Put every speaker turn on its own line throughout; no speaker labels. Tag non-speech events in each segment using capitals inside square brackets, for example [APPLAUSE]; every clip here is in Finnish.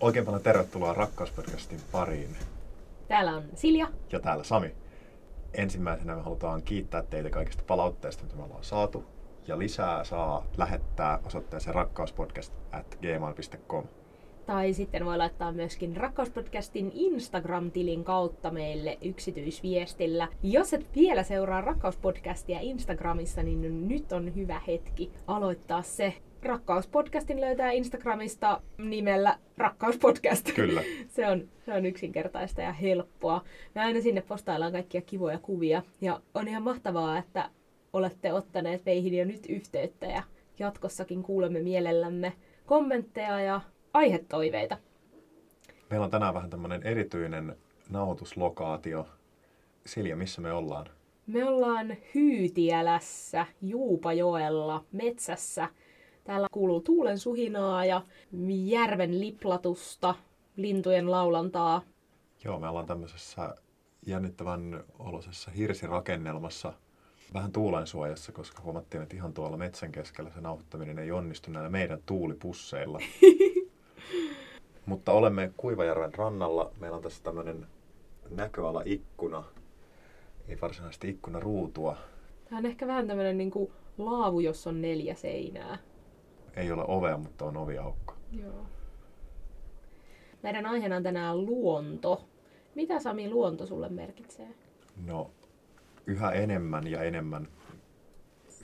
Oikein paljon tervetuloa Rakkauspodcastin pariin.
Täällä on Silja.
Ja täällä Sami. Ensimmäisenä me halutaan kiittää teitä kaikista palautteista, mitä me ollaan saatu. Ja lisää saa lähettää osoitteeseen rakkauspodcast at gmail.com.
Tai sitten voi laittaa myöskin Rakkauspodcastin Instagram-tilin kautta meille yksityisviestillä. Jos et vielä seuraa Rakkauspodcastia Instagramissa, niin nyt on hyvä hetki aloittaa se. Rakkauspodcastin löytää Instagramista nimellä Rakkauspodcast.
Kyllä. [LAUGHS]
se, on, se on yksinkertaista ja helppoa. Me aina sinne postaillaan kaikkia kivoja kuvia. Ja on ihan mahtavaa, että olette ottaneet meihin jo nyt yhteyttä ja jatkossakin kuulemme mielellämme kommentteja ja aihetoiveita.
Meillä on tänään vähän tämmöinen erityinen nauhoituslokaatio. Silja, missä me ollaan?
Me ollaan Hyytiälässä, Juupajoella, metsässä. Täällä kuuluu tuulen suhinaa ja järven liplatusta, lintujen laulantaa.
Joo, me ollaan tämmöisessä jännittävän olosessa hirsirakennelmassa vähän tuulen suojassa, koska huomattiin, että ihan tuolla metsän keskellä se nauhoittaminen ei onnistu näillä meidän tuulipusseilla. [LAUGHS] Mutta olemme Kuivajärven rannalla. Meillä on tässä tämmöinen näköala-ikkuna. Ei varsinaisesti ikkuna ruutua.
Tämä on ehkä vähän tämmöinen niin kuin laavu, jossa on neljä seinää.
Ei ole ovea, mutta on oviaukko.
Joo. Meidän aiheena on tänään luonto. Mitä Sami luonto sulle merkitsee?
No, yhä enemmän ja enemmän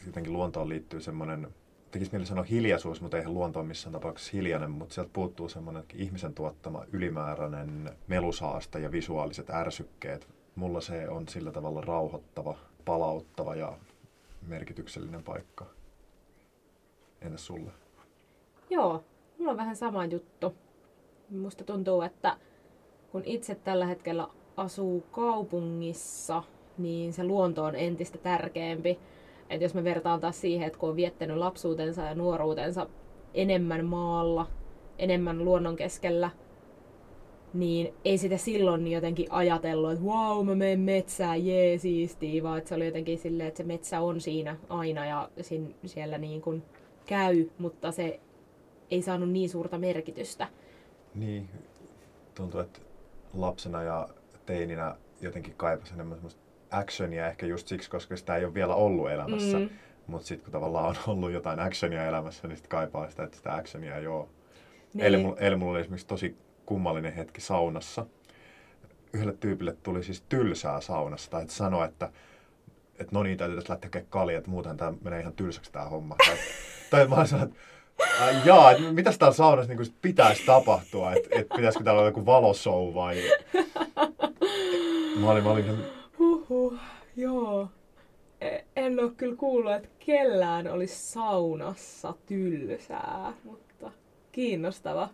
jotenkin luontoon liittyy semmoinen, tekisi mieli sanoa hiljaisuus, mutta eihän luonto ole missään tapauksessa hiljainen, mutta sieltä puuttuu semmoinen ihmisen tuottama ylimääräinen melusaasta ja visuaaliset ärsykkeet. Mulla se on sillä tavalla rauhoittava, palauttava ja merkityksellinen paikka. Entäs sulle?
Joo, mulla on vähän sama juttu. Musta tuntuu, että kun itse tällä hetkellä asuu kaupungissa, niin se luonto on entistä tärkeämpi. Et jos me vertaan taas siihen, että kun on viettänyt lapsuutensa ja nuoruutensa enemmän maalla, enemmän luonnon keskellä, niin ei sitä silloin jotenkin ajatellut, että wow, mä menen metsään, jee, siistii, vaan että se oli jotenkin silleen, että se metsä on siinä aina ja sin, siellä niin kuin käy, mutta se ei saanut niin suurta merkitystä.
Niin, tuntuu, että lapsena ja teininä jotenkin kaipasi enemmän semmoista actionia ehkä just siksi, koska sitä ei ole vielä ollut elämässä. Mm. Mutta sitten kun tavallaan on ollut jotain actionia elämässä, niin sitten kaipaa sitä, että sitä actionia ei ole. Niin. Eilen, mulla, eilen mulla oli esimerkiksi tosi kummallinen hetki saunassa. Yhdelle tyypille tuli siis tylsää saunassa, tai että sanoi, että että no niin, täytyy tässä lähteä tekemään että muuten tämä menee ihan tylsäksi tämä homma. tai, tai mä sanoin, että äh, jaa, mitä täällä saunassa niin pitäisi tapahtua, että, että pitäisikö täällä olla joku valoshow vai... Mä olin, mä olin
Huhhuh, joo. E, en ole kyllä kuullut, että kellään olisi saunassa tylsää, mutta kiinnostava,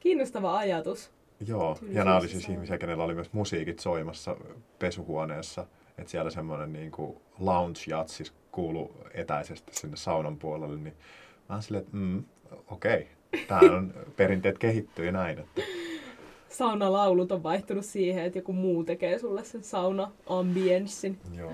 kiinnostava ajatus.
Joo, ja nämä oli siis ihmisiä, kenellä oli myös musiikit soimassa pesuhuoneessa. Että siellä semmoinen niin kuin lounge-jatsis kuulu etäisesti sinne saunan puolelle. Niin mä silleen, että mm, okei, okay. tämä on [LAUGHS] perinteet kehittyy näin. Että
saunalaulut on vaihtunut siihen, että joku muu tekee sulle sen sauna-ambienssin.
Joo.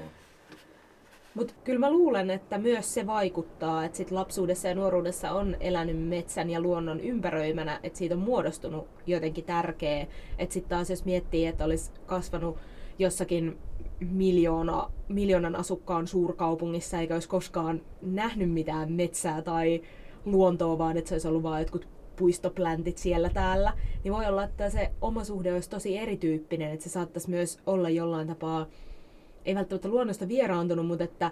Mutta kyllä mä luulen, että myös se vaikuttaa, että sit lapsuudessa ja nuoruudessa on elänyt metsän ja luonnon ympäröimänä, että siitä on muodostunut jotenkin tärkeä. Että sitten taas jos miettii, että olisi kasvanut jossakin miljoona, miljoonan asukkaan suurkaupungissa eikä olisi koskaan nähnyt mitään metsää tai luontoa, vaan että se olisi ollut vain jotkut puistopläntit siellä täällä, niin voi olla, että se oma suhde olisi tosi erityyppinen, että se saattaisi myös olla jollain tapaa, ei välttämättä luonnosta vieraantunut, mutta että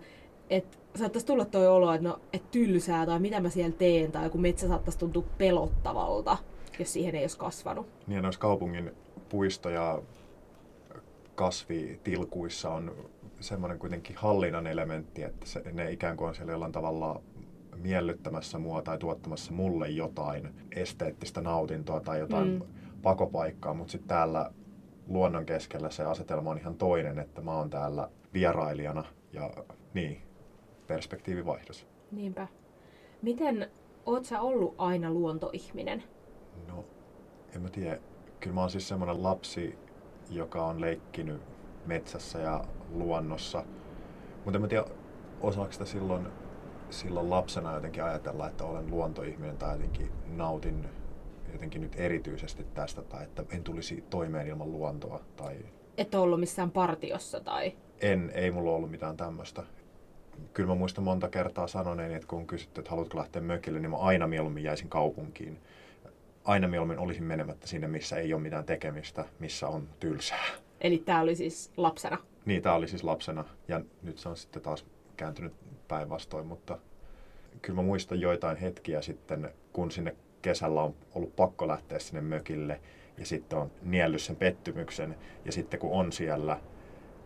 et saattaisi tulla tuo olo, että no, et tylsää tai mitä mä siellä teen, tai joku metsä saattaisi tuntua pelottavalta, jos siihen ei olisi kasvanut.
Niin, noissa kaupungin puisto- ja kasvitilkuissa on semmoinen kuitenkin hallinnan elementti, että se, ne ikään kuin on siellä jollain tavalla miellyttämässä mua tai tuottamassa mulle jotain esteettistä nautintoa tai jotain mm. pakopaikkaa, mutta sitten täällä luonnon keskellä se asetelma on ihan toinen, että mä oon täällä vierailijana ja niin, perspektiivivaihdos.
Niinpä. Miten, oot sä ollut aina luontoihminen?
No, en mä tiedä. Kyllä mä oon siis semmoinen lapsi, joka on leikkinyt metsässä ja luonnossa. Mutta en tiedä, osaako sitä silloin silloin lapsena jotenkin ajatella, että olen luontoihminen tai jotenkin nautin jotenkin nyt erityisesti tästä, tai että en tulisi toimeen ilman luontoa. Tai...
Et ole ollut missään partiossa tai?
En, ei mulla ollut mitään tämmöistä. Kyllä mä muistan monta kertaa sanoneeni, että kun kysytty, että haluatko lähteä mökille, niin mä aina mieluummin jäisin kaupunkiin. Aina mieluummin olisin menemättä sinne, missä ei ole mitään tekemistä, missä on tylsää.
Eli tämä oli siis lapsena?
Niin, tämä oli siis lapsena. Ja nyt se on sitten taas kääntynyt päinvastoin, mutta kyllä mä muistan joitain hetkiä sitten, kun sinne kesällä on ollut pakko lähteä sinne mökille ja sitten on niellyt sen pettymyksen ja sitten kun on siellä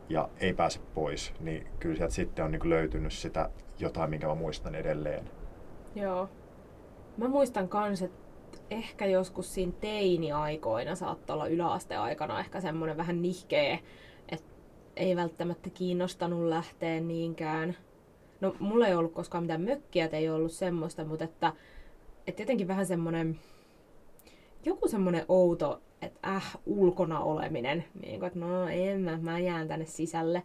ja ei pääse pois, niin kyllä sieltä sitten on niin löytynyt sitä jotain, minkä mä muistan edelleen.
Joo. Mä muistan kans, että ehkä joskus siinä teini-aikoina saattaa olla yläasteaikana ehkä semmoinen vähän nihkeä, että ei välttämättä kiinnostanut lähteä niinkään. No, mulla ei ollut koskaan mitään mökkiä, ei ollut semmoista, mutta että, että jotenkin vähän semmoinen, joku semmoinen outo, että äh, ulkona oleminen. Niin kuin, että no en mä, mä jään tänne sisälle.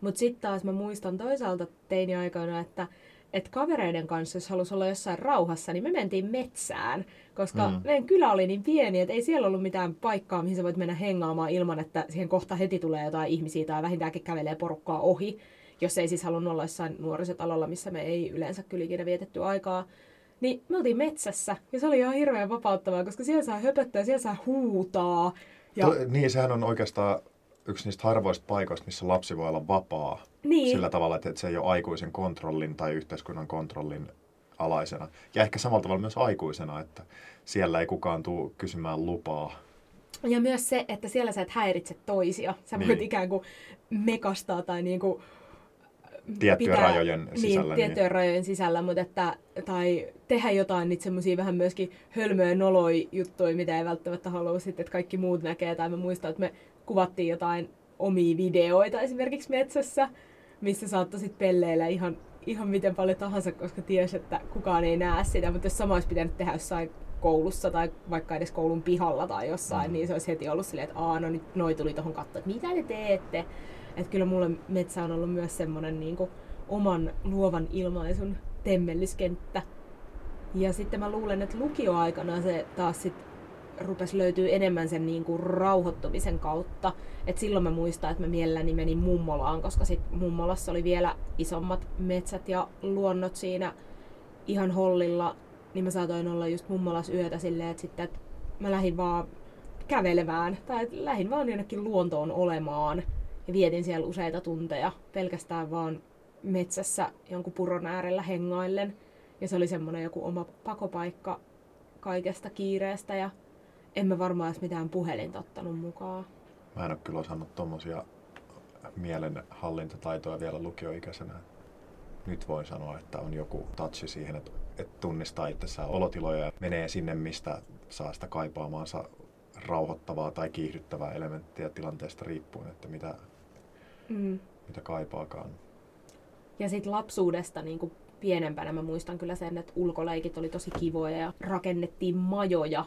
Mutta sitten taas mä muistan toisaalta teini-aikoina, että että kavereiden kanssa, jos halusi olla jossain rauhassa, niin me mentiin metsään, koska mm. meidän kylä oli niin pieni, että ei siellä ollut mitään paikkaa, mihin sä voit mennä hengaamaan ilman, että siihen kohta heti tulee jotain ihmisiä tai vähintäänkin kävelee porukkaa ohi, jos ei siis halunnut olla jossain nuorisotalolla, missä me ei yleensä kyllä ikinä vietetty aikaa. Niin me oltiin metsässä ja se oli ihan hirveän vapauttavaa, koska siellä saa höpöttää, siellä saa huutaa.
Ja... To, niin, sehän on oikeastaan yksi niistä harvoista paikoista, missä lapsi voi olla vapaa
niin.
sillä tavalla, että se ei ole aikuisen kontrollin tai yhteiskunnan kontrollin alaisena. Ja ehkä samalla tavalla myös aikuisena, että siellä ei kukaan tule kysymään lupaa.
Ja myös se, että siellä sä et häiritse toisia. Sä niin. voit ikään kuin mekastaa tai niin kuin
tiettyjen pitää, rajojen
niin,
sisällä.
Niin, tiettyjen rajojen sisällä, mutta että, tai tehdä jotain niitä semmoisia vähän myöskin hölmöjä noloja juttuja, mitä ei välttämättä halua sitten, että kaikki muut näkee. Tai mä muistan, että me kuvattiin jotain omia videoita esimerkiksi metsässä, missä saattoi sitten pelleillä ihan, ihan miten paljon tahansa, koska ties, että kukaan ei näe sitä. Mutta jos sama olisi pitänyt tehdä jossain koulussa tai vaikka edes koulun pihalla tai jossain, mm. niin se olisi heti ollut silleen, että aah, no nyt noi tuli tuohon katsoa, että mitä te teette. Että kyllä mulle metsä on ollut myös semmoinen niin oman luovan ilmaisun temmellyskenttä. Ja sitten mä luulen, että lukioaikana se taas sit rupesi löytyy enemmän sen niin kuin rauhoittumisen kautta. Et silloin mä muistan, että mä mielelläni menin mummolaan, koska sit mummolassa oli vielä isommat metsät ja luonnot siinä ihan hollilla. Niin mä saatoin olla just mummolas yötä silleen, että sitten että mä lähdin vaan kävelevään tai lähdin vaan jonnekin luontoon olemaan. Ja vietin siellä useita tunteja pelkästään vaan metsässä jonkun puron äärellä hengaillen. Ja se oli semmoinen joku oma pakopaikka kaikesta kiireestä ja en mä varmaan edes mitään puhelinta ottanut mukaan.
Mä en ole kyllä osannut tommosia mielenhallintataitoja vielä lukioikäisenä. Nyt voin sanoa, että on joku touchi siihen, että, että tunnistaa itsessään olotiloja ja menee sinne, mistä saa sitä kaipaamaansa rauhoittavaa tai kiihdyttävää elementtiä tilanteesta riippuen, että mitä, mm. mitä kaipaakaan.
Ja sitten lapsuudesta niin kuin pienempänä mä muistan kyllä sen, että ulkoleikit oli tosi kivoja ja rakennettiin majoja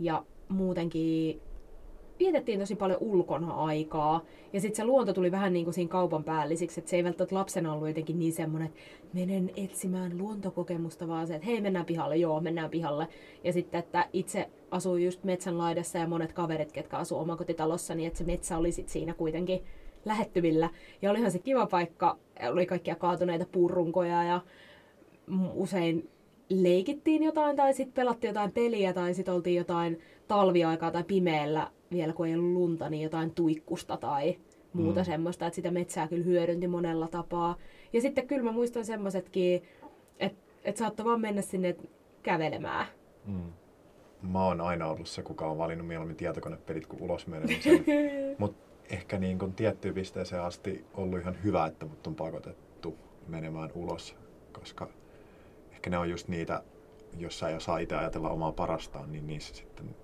ja muutenkin vietettiin tosi paljon ulkona aikaa. Ja sitten se luonto tuli vähän niin kuin siinä kaupan päällisiksi, että se ei välttämättä lapsena ollut jotenkin niin semmoinen, että menen etsimään luontokokemusta, vaan se, että hei mennään pihalle, joo mennään pihalle. Ja sitten, että itse asuu just metsän laidassa ja monet kaverit, ketkä asuu omakotitalossa, niin että se metsä oli sitten siinä kuitenkin lähettyvillä. Ja olihan se kiva paikka, oli kaikkia kaatuneita puurunkoja ja usein leikittiin jotain tai sitten pelattiin jotain peliä tai sitten oltiin jotain talviaikaa tai pimeällä vielä kun ei ollut lunta, niin jotain tuikkusta tai muuta mm. semmoista, että sitä metsää kyllä hyödynti monella tapaa. Ja sitten kyllä mä muistan semmoisetkin, että et saattoi vaan mennä sinne kävelemään. Mm.
Mä oon aina ollut se, kuka on valinnut mieluummin tietokonepelit kuin ulos menemisen. [LAUGHS] Mutta ehkä niin kun tiettyyn pisteeseen asti ollut ihan hyvä, että mut on pakotettu menemään ulos, koska ehkä ne on just niitä, jos ei osaa itse ajatella omaa parastaan, niin niissä sitten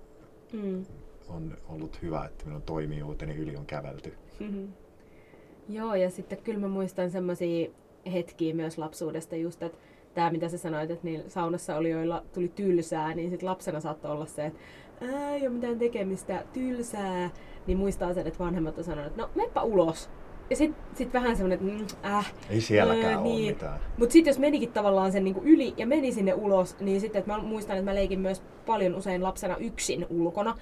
mm. on ollut hyvä, että minun toimijuuteni yli on kävelty. Mm-hmm.
Joo, ja sitten kyllä mä muistan semmoisia hetkiä myös lapsuudesta just, että tämä mitä sä sanoit, että niin saunassa oli, joilla tuli tylsää, niin sitten lapsena saattoi olla se, että ei ole mitään tekemistä, tylsää, niin muistaa sen, että vanhemmat on sanonut, että no meppä ulos. Ja sit, sit vähän semmonen, että mm, äh.
Ei sielläkään äh, niin. ole mitään.
Mut sit jos menikin tavallaan sen niinku yli ja meni sinne ulos, niin sitten mä muistan, että mä leikin myös paljon usein lapsena yksin ulkona.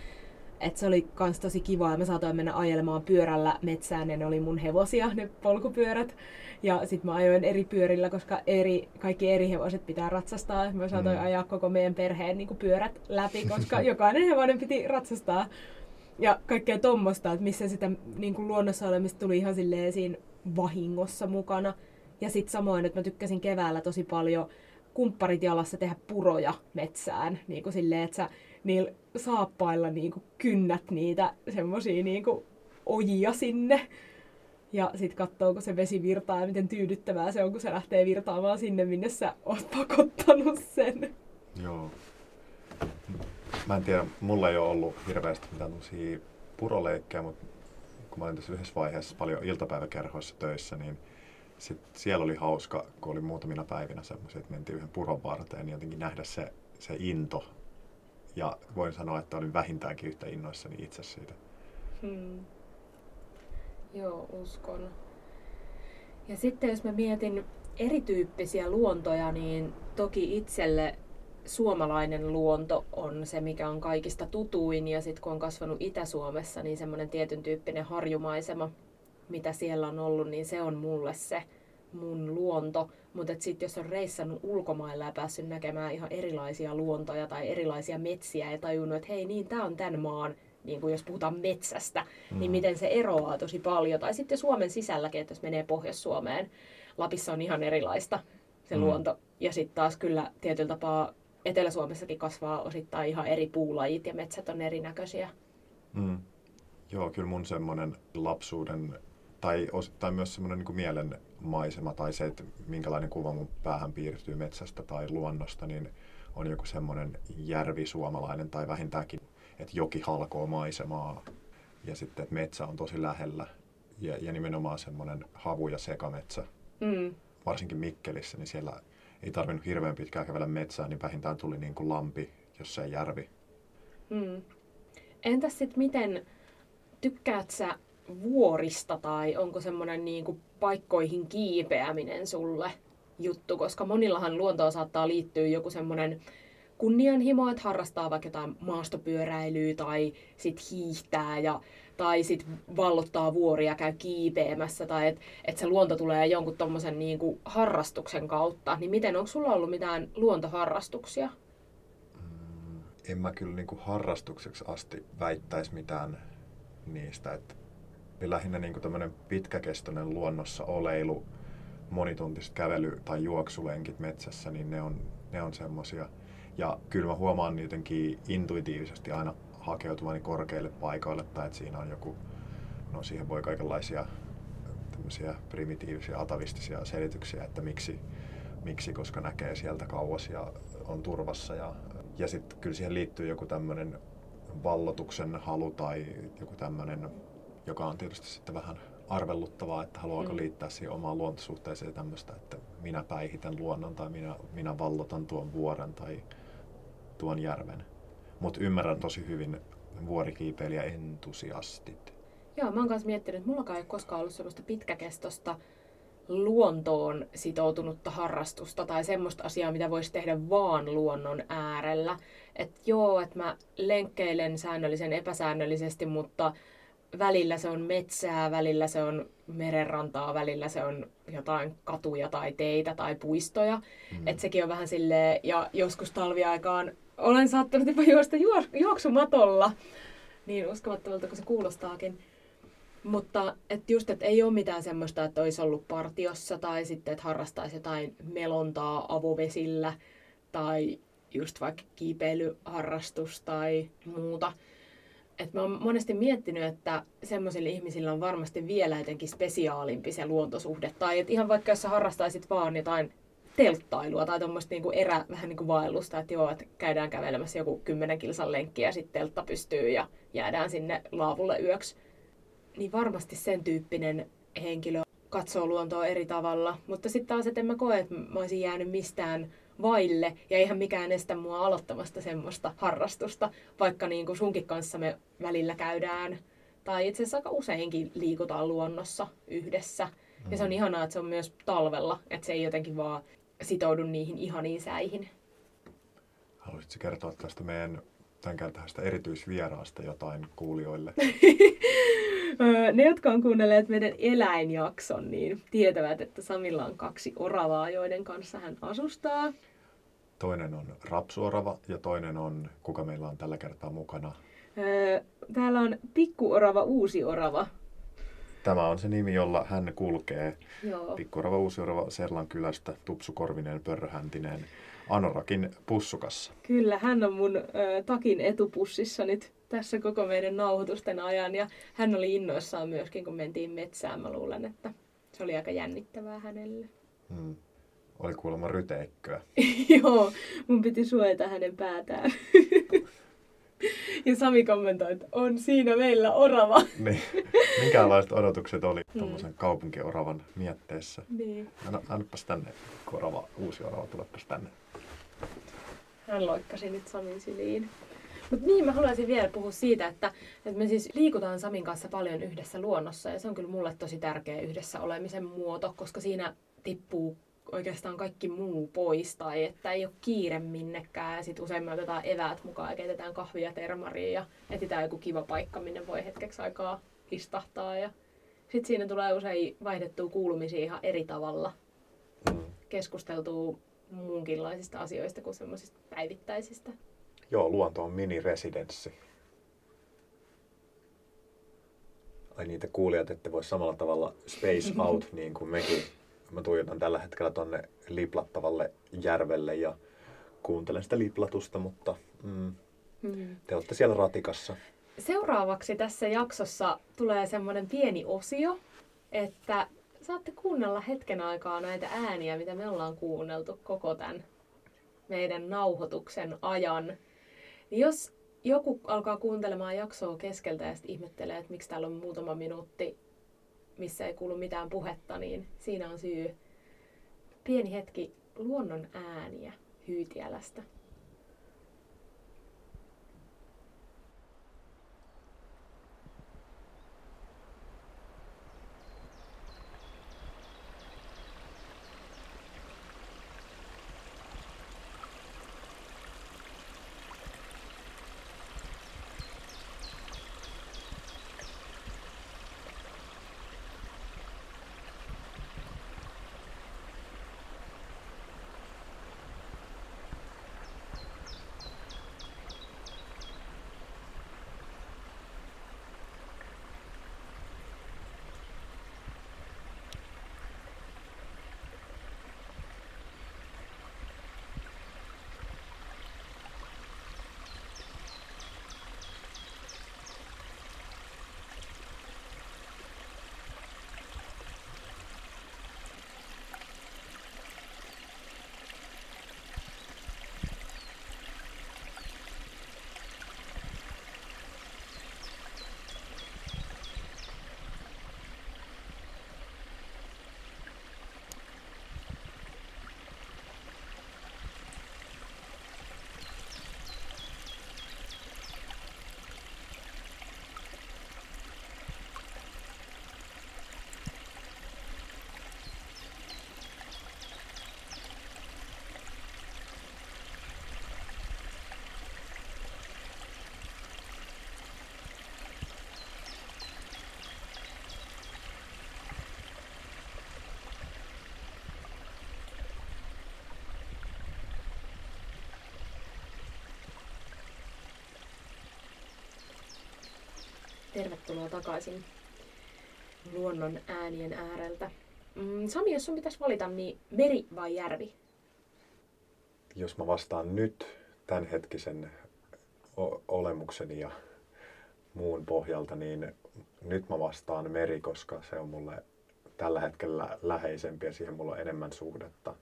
Et se oli kans tosi kiva ja mä saatoin mennä ajelemaan pyörällä metsään ja ne oli mun hevosia, ne polkupyörät. Ja sit mä ajoin eri pyörillä, koska eri, kaikki eri hevoset pitää ratsastaa. Mä saatoin mm. ajaa koko meidän perheen niin pyörät läpi, koska [LAUGHS] jokainen hevonen piti ratsastaa. Ja kaikkea tommosta, että missä sitä niin kuin luonnossa olemista tuli ihan silleen siinä vahingossa mukana. Ja sitten samoin, että mä tykkäsin keväällä tosi paljon kumpparit jalassa tehdä puroja metsään. Niin kuin silleen, että sä niillä saappailla niin kuin kynnät niitä semmosia niin kuin ojia sinne. Ja sitten katsoo, kun se vesi virtaa ja miten tyydyttävää se on, kun se lähtee virtaamaan sinne, minne sä oot pakottanut sen.
Joo. Mä en tiedä, mulla ei ole ollut hirveästi mitään puroleikkejä, mutta kun mä olin tässä yhdessä vaiheessa paljon iltapäiväkerhoissa töissä, niin sit siellä oli hauska, kun oli muutamina päivinä semmoisia, että mentiin yhden puron varteen, niin jotenkin nähdä se, se into. Ja voin sanoa, että olin vähintäänkin yhtä innoissani itse siitä. Hmm.
Joo, uskon. Ja sitten jos mä mietin erityyppisiä luontoja, niin toki itselle suomalainen luonto on se, mikä on kaikista tutuin. Ja sitten kun on kasvanut Itä-Suomessa, niin semmoinen tietyn tyyppinen harjumaisema, mitä siellä on ollut, niin se on mulle se mun luonto. Mutta sitten jos on reissannut ulkomailla ja päässyt näkemään ihan erilaisia luontoja tai erilaisia metsiä ja tajunnut, että hei niin, tämä on tämän maan niin kuin jos puhutaan metsästä, niin mm. niin miten se eroaa tosi paljon. Tai sitten Suomen sisälläkin, että jos menee Pohjois-Suomeen, Lapissa on ihan erilaista se mm. luonto. Ja sitten taas kyllä tietyllä tapaa Etelä-Suomessakin kasvaa osittain ihan eri puulajit ja metsät on erinäköisiä.
Mm. Joo, kyllä mun semmoinen lapsuuden tai osittain myös semmoinen niin mielen maisema tai se, että minkälainen kuva mun päähän piirtyy metsästä tai luonnosta, niin on joku semmoinen järvi suomalainen tai vähintäänkin että joki halkoo maisemaa ja sitten, että metsä on tosi lähellä ja, ja nimenomaan semmoinen havu- ja sekametsä. Mm. Varsinkin Mikkelissä, niin siellä ei tarvinnut hirveän pitkään kävellä metsään, niin vähintään tuli niin kuin lampi, jos se järvi. Mm.
Entäs sitten miten, tykkäät sä vuorista tai onko semmoinen niin kuin paikkoihin kiipeäminen sulle juttu, koska monillahan luontoon saattaa liittyä joku semmoinen kunnianhimo, että harrastaa vaikka jotain maastopyöräilyä tai sit hiihtää ja, tai sit vallottaa vuoria, käy kiipeämässä tai että et se luonto tulee jonkun tommosen niinku harrastuksen kautta. Niin miten, onko sulla ollut mitään luontoharrastuksia?
Mm, en mä kyllä niinku harrastukseksi asti väittäisi mitään niistä. Et lähinnä niinku tämmöinen pitkäkestoinen luonnossa oleilu, monituntiset kävely- tai juoksulenkit metsässä, niin ne on, ne on semmosia – ja kyllä mä huomaan jotenkin intuitiivisesti aina hakeutuvani korkeille paikoille, tai että siinä on joku, no siihen voi kaikenlaisia tämmöisiä primitiivisiä, atavistisia selityksiä, että miksi, miksi, koska näkee sieltä kauas ja on turvassa. Ja, ja sitten kyllä siihen liittyy joku tämmöinen vallotuksen halu tai joku tämmöinen, joka on tietysti sitten vähän arvelluttavaa, että haluaako mm. liittää siihen omaan luontosuhteeseen tämmöistä, että minä päihitän luonnon tai minä, minä vallotan tuon vuoren tai tuon järven. Mutta ymmärrän tosi hyvin vuorikiipeilijä entusiastit.
Joo, mä oon kanssa miettinyt, että mulla ei koskaan ollut semmoista pitkäkestosta luontoon sitoutunutta harrastusta tai semmoista asiaa, mitä voisi tehdä vaan luonnon äärellä. Että joo, että mä lenkkeilen säännöllisen epäsäännöllisesti, mutta välillä se on metsää, välillä se on merenrantaa, välillä se on jotain katuja tai teitä tai puistoja. Mm. Että sekin on vähän silleen, ja joskus talviaikaan olen saattanut jopa juosta juoksumatolla. Niin uskomattomalta kuin se kuulostaakin. Mutta et just, että ei ole mitään semmoista, että olisi ollut partiossa tai sitten, että harrastaisi jotain melontaa avovesillä tai just vaikka kiipeilyharrastus tai muuta. Et mä oon monesti miettinyt, että semmoisilla ihmisillä on varmasti vielä jotenkin spesiaalimpi se luontosuhde. Tai että ihan vaikka jos sä harrastaisit vaan jotain telttailua tai tuommoista niinku erä, vähän niin kuin vaellusta, että joo, että käydään kävelemässä joku kymmenen kilsan lenkki ja sitten teltta pystyy ja jäädään sinne laavulle yöksi. Niin varmasti sen tyyppinen henkilö katsoo luontoa eri tavalla, mutta sitten taas, että en mä koe, että mä olisin jäänyt mistään vaille ja eihän mikään estä mua aloittamasta semmoista harrastusta, vaikka niin kuin sunkin kanssa me välillä käydään tai itse asiassa aika useinkin liikutaan luonnossa yhdessä. Mm. Ja se on ihanaa, että se on myös talvella, että se ei jotenkin vaan sitoudu niihin ihaniin säihin.
Haluaisitko kertoa tästä meidän tämänkertaisesta erityisvieraasta jotain kuulijoille? [LAUGHS]
ne, jotka on kuunnelleet meidän eläinjakson, niin tietävät, että Samilla on kaksi oravaa, joiden kanssa hän asustaa.
Toinen on rapsuorava ja toinen on, kuka meillä on tällä kertaa mukana?
Täällä on pikkuorava, uusi orava.
Tämä on se nimi, jolla hän kulkee. Joo. Pikkuorava, uusi orava Serlan kylästä, tupsukorvinen, pörröhäntinen, Anorakin pussukassa.
Kyllä, hän on mun ö, takin etupussissa nyt tässä koko meidän nauhoitusten ajan. Ja hän oli innoissaan myöskin, kun mentiin metsään. Mä luulen, että se oli aika jännittävää hänelle. Hmm.
Oli kuulemma ryteikköä. [LAUGHS]
Joo, mun piti suojata hänen päätään. [LAUGHS] ja Sami kommentoi, että on siinä meillä orava.
niin. Minkälaiset odotukset oli mm. tuommoisen kaupunkioravan mietteessä? Niin. Anna, annapas tänne, orava, uusi orava, tulepas tänne.
Hän loikkasi nyt Samin syliin. Mutta niin, mä haluaisin vielä puhua siitä, että, että me siis liikutaan Samin kanssa paljon yhdessä luonnossa ja se on kyllä mulle tosi tärkeä yhdessä olemisen muoto, koska siinä tippuu oikeastaan kaikki muu pois tai että ei ole kiire minnekään ja sitten usein me otetaan eväät mukaan ja keitetään kahvia termariin ja etsitään joku kiva paikka, minne voi hetkeksi aikaa istahtaa ja sitten siinä tulee usein vaihdettua kuulumisia ihan eri tavalla. Mm. Keskusteltua muunkinlaisista asioista kuin semmoisista päivittäisistä.
Joo, luonto on mini-residenssi. Ai niitä kuulijat, että voi samalla tavalla space [LAUGHS] out niin kuin mekin. Mä tuijotan tällä hetkellä tonne liplattavalle järvelle ja kuuntelen sitä liplatusta, mutta mm, mm. te olette siellä ratikassa.
Seuraavaksi tässä jaksossa tulee semmoinen pieni osio, että saatte kuunnella hetken aikaa näitä ääniä, mitä me ollaan kuunneltu koko tämän meidän nauhoituksen ajan. Niin jos joku alkaa kuuntelemaan jaksoa keskeltä ja sitten ihmettelee, että miksi täällä on muutama minuutti, missä ei kuulu mitään puhetta, niin siinä on syy pieni hetki luonnon ääniä Hyytiälästä. Tervetuloa takaisin luonnon äänien ääreltä. Mm, Sami, jos sun pitäisi valita, niin meri vai järvi?
Jos mä vastaan nyt tämänhetkisen olemukseni ja muun pohjalta, niin nyt mä vastaan meri, koska se on mulle tällä hetkellä läheisempi ja siihen mulla on enemmän suhdetta.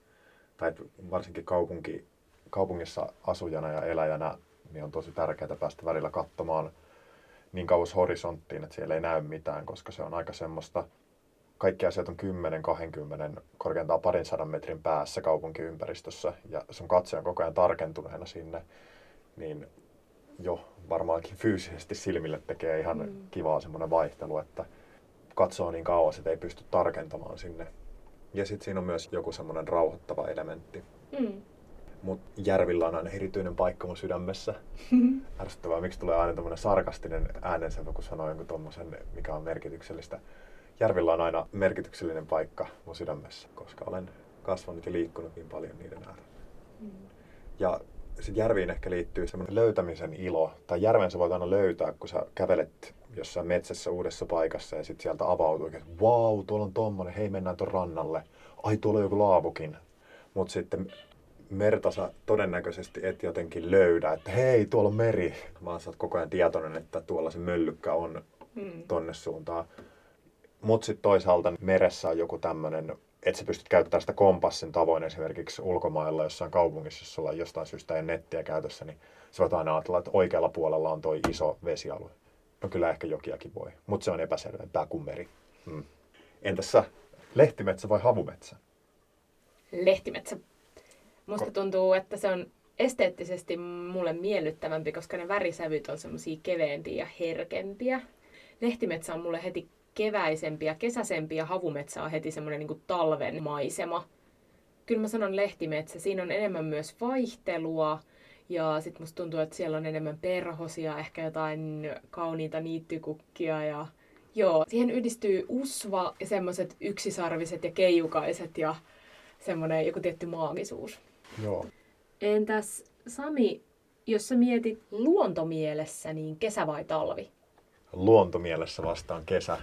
Tai varsinkin kaupunki, kaupungissa asujana ja eläjänä niin on tosi tärkeää päästä välillä katsomaan – niin kauas horisonttiin, että siellä ei näy mitään, koska se on aika semmoista, kaikki asiat on 10-20, korkeintaan parin sadan metrin päässä kaupunkiympäristössä ja sun katse on koko ajan tarkentuneena sinne, niin jo varmaankin fyysisesti silmille tekee ihan
Mm.
kivaa semmoinen vaihtelu, että katsoo niin kauas, että ei pysty tarkentamaan sinne. Ja sitten siinä on myös joku semmoinen rauhoittava elementti.
Mm.
Mutta järvillä on aina erityinen paikka mun sydämessä. [LAUGHS] Ärsyttävää, miksi tulee aina tämmöinen sarkastinen äänensävy, kun sanoo jonkun tommosen, mikä on merkityksellistä. Järvillä on aina merkityksellinen paikka mun sydämessä, koska olen kasvanut ja liikkunut niin paljon niiden äärellä.
Mm.
Ja sitten järviin ehkä liittyy semmoinen löytämisen ilo. Tai järven sä voit aina löytää, kun sä kävelet jossain metsässä uudessa paikassa ja sitten sieltä avautuu, että vau, wow, tuolla on tommonen, hei mennään ton rannalle. Ai, tuolla on joku laavukin. Mutta sitten merta sä todennäköisesti et jotenkin löydä, että hei, tuolla on meri. Vaan sä oot koko ajan tietoinen, että tuolla se möllykkä on
Mm.
tonne suuntaan. Mutta sitten toisaalta meressä on joku tämmöinen, että sä pystyt käyttämään sitä kompassin tavoin esimerkiksi ulkomailla jossain kaupungissa, jos sulla on jostain syystä ei nettiä käytössä, niin sä voit aina ajatella, että oikealla puolella on toi iso vesialue. No kyllä ehkä jokiakin voi, mutta se on epäselvempää kuin meri. Hmm. Entäs sä, lehtimetsä vai havumetsä?
Lehtimetsä. Musta tuntuu, että se on esteettisesti mulle miellyttävämpi, koska ne värisävyt on semmosia keveämpiä ja herkempiä. Lehtimetsä on mulle heti keväisempi ja kesäisempi ja havumetsä on heti semmoinen niin talven maisema. Kyllä mä sanon lehtimetsä. Siinä on enemmän myös vaihtelua ja sit musta tuntuu, että siellä on enemmän perhosia, ehkä jotain kauniita niittykukkia ja joo, siihen yhdistyy usva ja semmoiset yksisarviset ja keijukaiset ja semmoinen joku tietty maagisuus.
Joo.
Entäs Sami, jos sä mietit luontomielessä, niin kesä vai talvi?
Luontomielessä vastaan kesä.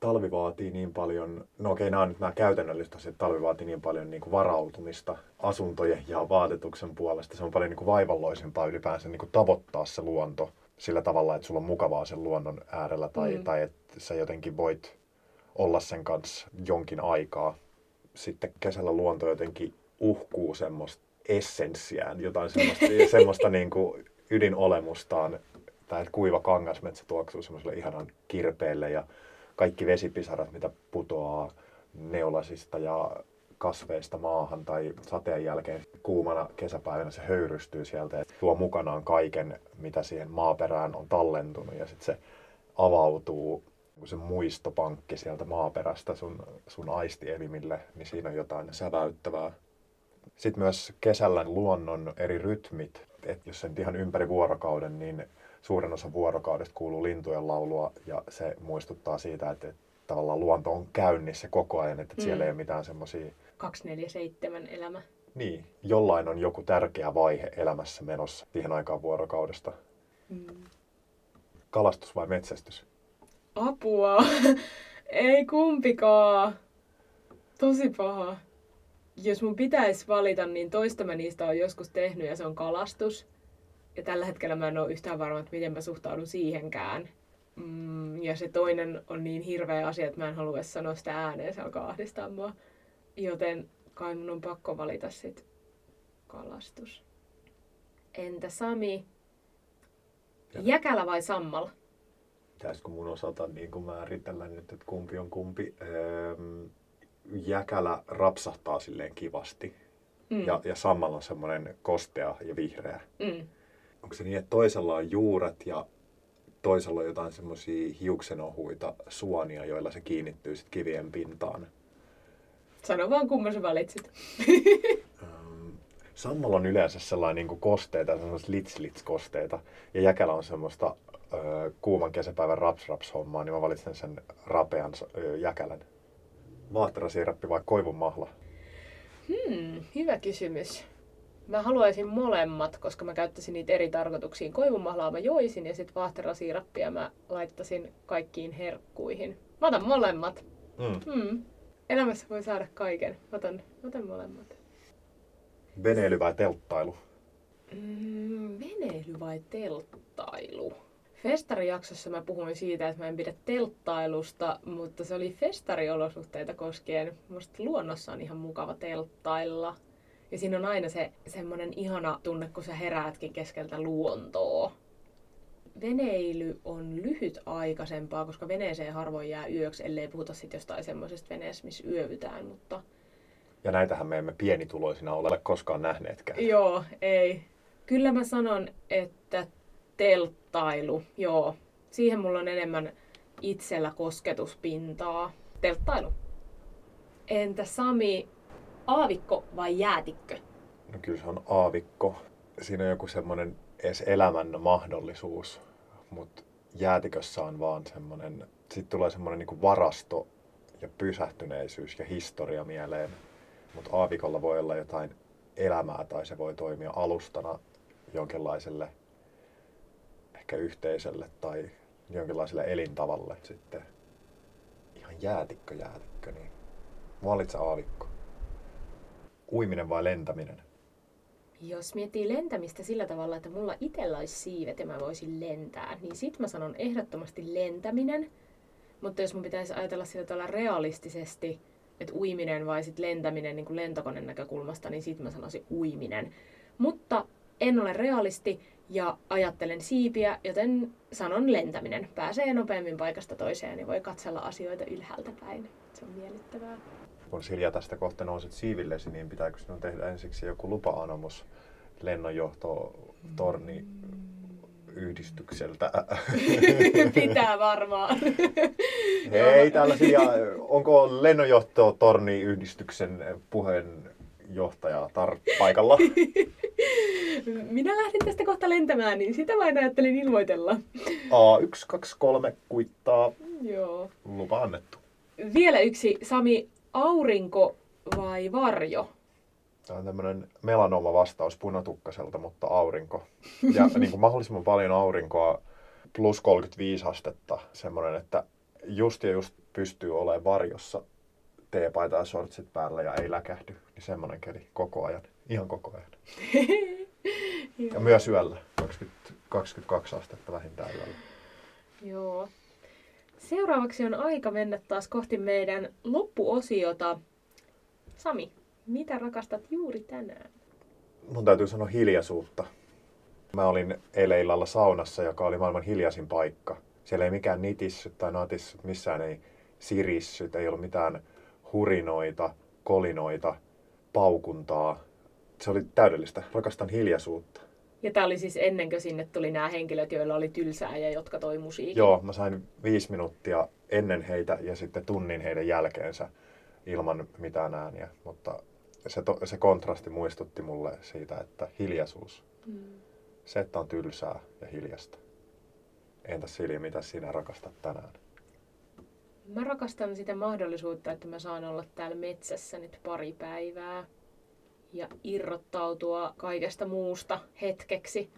Talvi vaatii niin paljon, no okei, nämä on nyt nämä käytännölliset asiat, talvi vaatii niin paljon niin kuin varautumista asuntojen ja vaatetuksen puolesta. Se on paljon niin kuin vaivalloisempaa ylipäänsä niin kuin tavoittaa se luonto sillä tavalla, että sulla on mukavaa sen luonnon äärellä tai,
Mm.
tai että sä jotenkin voit olla sen kanssa jonkin aikaa. Sitten kesällä luonto jotenkin uhkuu semmoista essenssiään, jotain semmoista, [LAUGHS] semmoista niin kuin ydinolemustaan. Että kuiva kangasmetsä tuoksuu semmoiselle ihanan kirpeelle ja kaikki vesipisarat, mitä putoaa neulasista ja kasveista maahan tai sateen jälkeen kuumana kesäpäivänä se höyrystyy sieltä ja tuo mukanaan kaiken, mitä siihen maaperään on tallentunut ja sitten se avautuu se muistopankki sieltä maaperästä sun, sun aistielimille, niin siinä on jotain säväyttävää. Sitten myös kesällä luonnon eri rytmit, että jos sen ihan ympäri vuorokauden, niin suurin osa vuorokaudesta kuuluu lintujen laulua ja se muistuttaa siitä, että, että tavallaan luonto on käynnissä koko ajan, että siellä
Mm.
ei ole mitään semmoisia
247 elämä.
niin, jollain on joku tärkeä vaihe elämässä menossa siihen aikaan vuorokaudesta.
Mm.
Kalastus vai metsästys?
Apua! [LAUGHS] Ei kumpikaan. Tosi paha. Jos mun pitäisi valita, niin toista mä niistä on joskus tehnyt ja se on kalastus. Ja tällä hetkellä mä en ole yhtään varma, että miten mä suhtaudun siihenkään. Mm, ja se toinen on niin hirveä asia, että mä en halua sanoa sitä ääneen, se alkaa ahdistaa mua. Joten kai mun on pakko valita sit kalastus. Entä Sami? Jäkälä vai sammala?
Pitäisikö mun osata niin määritellä nyt, että kumpi on kumpi? Öö, jäkälä rapsahtaa silleen kivasti.
Mm.
Ja, ja sammalla on semmoinen kostea ja vihreä.
Mm.
Onko se niin, että toisella on juuret ja toisella on jotain semmoisia hiuksenohuita suonia, joilla se kiinnittyy sit kivien pintaan?
Sano vaan kumman sä valitsit.
Sammalla on yleensä sellainen niin kuin kosteita, semmoista lits-lits-kosteita, ja jäkälä on semmoista ö, kuuman kesäpäivän raps-raps-hommaa, niin mä valitsen sen rapean ö, jäkälän. Vaahterasiirappi vai koivun mahla?
Hmm, hyvä kysymys. Mä haluaisin molemmat, koska mä käyttäisin niitä eri tarkoituksiin. Koivumahlaa mä joisin ja sitten vaahterasiirappia mä laittaisin kaikkiin herkkuihin. Mä otan molemmat.
Mm.
Hmm. Elämässä voi saada kaiken. Mä otan, mä otan molemmat.
Veneily vai telttailu?
Mm, veneily vai telttailu? Festarijaksossa mä puhuin siitä, että mä en pidä telttailusta, mutta se oli festariolosuhteita koskien. Musta luonnossa on ihan mukava telttailla. Ja siinä on aina se semmonen ihana tunne, kun sä heräätkin keskeltä luontoa. Veneily on lyhytaikaisempaa, koska veneeseen harvoin jää yöksi, ellei puhuta sitten jostain semmoisesta veneestä, missä yövytään. Mutta
Ja näitähän me emme pienituloisina ole koskaan nähneetkään.
Joo, ei. Kyllä mä sanon, että Telttailu, joo. Siihen mulla on enemmän itsellä kosketuspintaa. Telttailu. Entä Sami, aavikko vai jäätikkö?
No kyllä se on aavikko. Siinä on joku semmoinen edes elämän mahdollisuus, mutta jäätikössä on vaan semmoinen, sitten tulee semmoinen niin varasto ja pysähtyneisyys ja historia mieleen. Mutta aavikolla voi olla jotain elämää tai se voi toimia alustana jonkinlaiselle ehkä yhteisölle tai jonkinlaiselle elintavalle sitten. Ihan jäätikkö jäätikkö, niin valitse aavikko. Uiminen vai lentäminen?
Jos miettii lentämistä sillä tavalla, että mulla itsellä olisi siivet ja mä voisin lentää, niin sit mä sanon ehdottomasti lentäminen. Mutta jos mun pitäisi ajatella sillä tavalla realistisesti, että uiminen vai sit lentäminen niin lentokoneen näkökulmasta, niin sit mä sanoisin uiminen. Mutta en ole realisti ja ajattelen siipiä, joten sanon lentäminen. Pääsee nopeammin paikasta toiseen ja voi katsella asioita ylhäältä päin. Se on miellyttävää.
Kun Silja tästä kohta nouset siivillesi, niin pitääkö sinun tehdä ensiksi joku lupa-anomus lennonjohto torni yhdistykseltä? [LAUGHS]
Pitää varmaan. [LAUGHS]
Hei, tällaisia, onko lennonjohto torni yhdistyksen puheenjohtaja tar- paikalla? [LAUGHS]
Minä lähdin tästä kohta lentämään, niin sitä vain ajattelin ilmoitella.
A123 kuittaa.
Joo.
Lupa annettu.
Vielä yksi, Sami, aurinko vai varjo?
Tämä on tämmöinen melanoma vastaus punatukkaselta, mutta aurinko. Ja [LAUGHS] niin kuin mahdollisimman paljon aurinkoa, plus 35 astetta, semmoinen, että just ja just pystyy olemaan varjossa teepaita ja shortsit päällä ja ei läkähdy. Niin semmoinen keli koko ajan, ihan koko ajan. [LAUGHS] ja myös yöllä, 20, 22 astetta vähintään yöllä.
Joo. Seuraavaksi on aika mennä taas kohti meidän loppuosiota. Sami, mitä rakastat juuri tänään?
Mun täytyy sanoa hiljaisuutta. Mä olin eilen illalla saunassa, joka oli maailman hiljaisin paikka. Siellä ei mikään nitissyt tai natissyt, missään ei sirissyt, ei ollut mitään hurinoita, kolinoita, paukuntaa. Se oli täydellistä. Rakastan hiljaisuutta.
Ja tämä oli siis ennen kuin sinne tuli nämä henkilöt, joilla oli tylsää ja jotka toi musiikin.
Joo, mä sain viisi minuuttia ennen heitä ja sitten tunnin heidän jälkeensä ilman mitään ääniä. Mutta se, to, se kontrasti muistutti mulle siitä, että hiljaisuus. Mm. Se, että on tylsää ja hiljasta. Entäs Silja, mitä sinä rakastat tänään?
Mä rakastan sitä mahdollisuutta, että mä saan olla täällä metsässä nyt pari päivää ja irrottautua kaikesta muusta hetkeksi,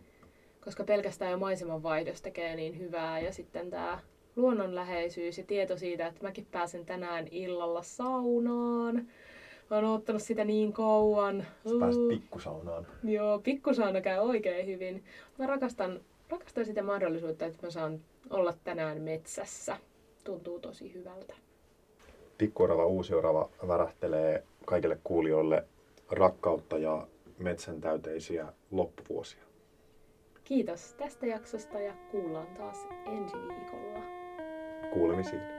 koska pelkästään jo maisemanvaihdos tekee niin hyvää ja sitten tämä luonnonläheisyys ja tieto siitä, että mäkin pääsen tänään illalla saunaan. Mä oon ottanut sitä niin kauan.
Sä pääsit pikkusaunaan.
Joo, pikkusauna käy oikein hyvin. Mä rakastan, rakastan sitä mahdollisuutta, että mä saan olla tänään metsässä. Tuntuu tosi hyvältä.
Pikkuorava, uusiorava värähtelee kaikille kuulijoille rakkautta ja metsän täyteisiä loppuvuosia.
Kiitos tästä jaksosta ja kuullaan taas ensi viikolla.
Kuulemisiin.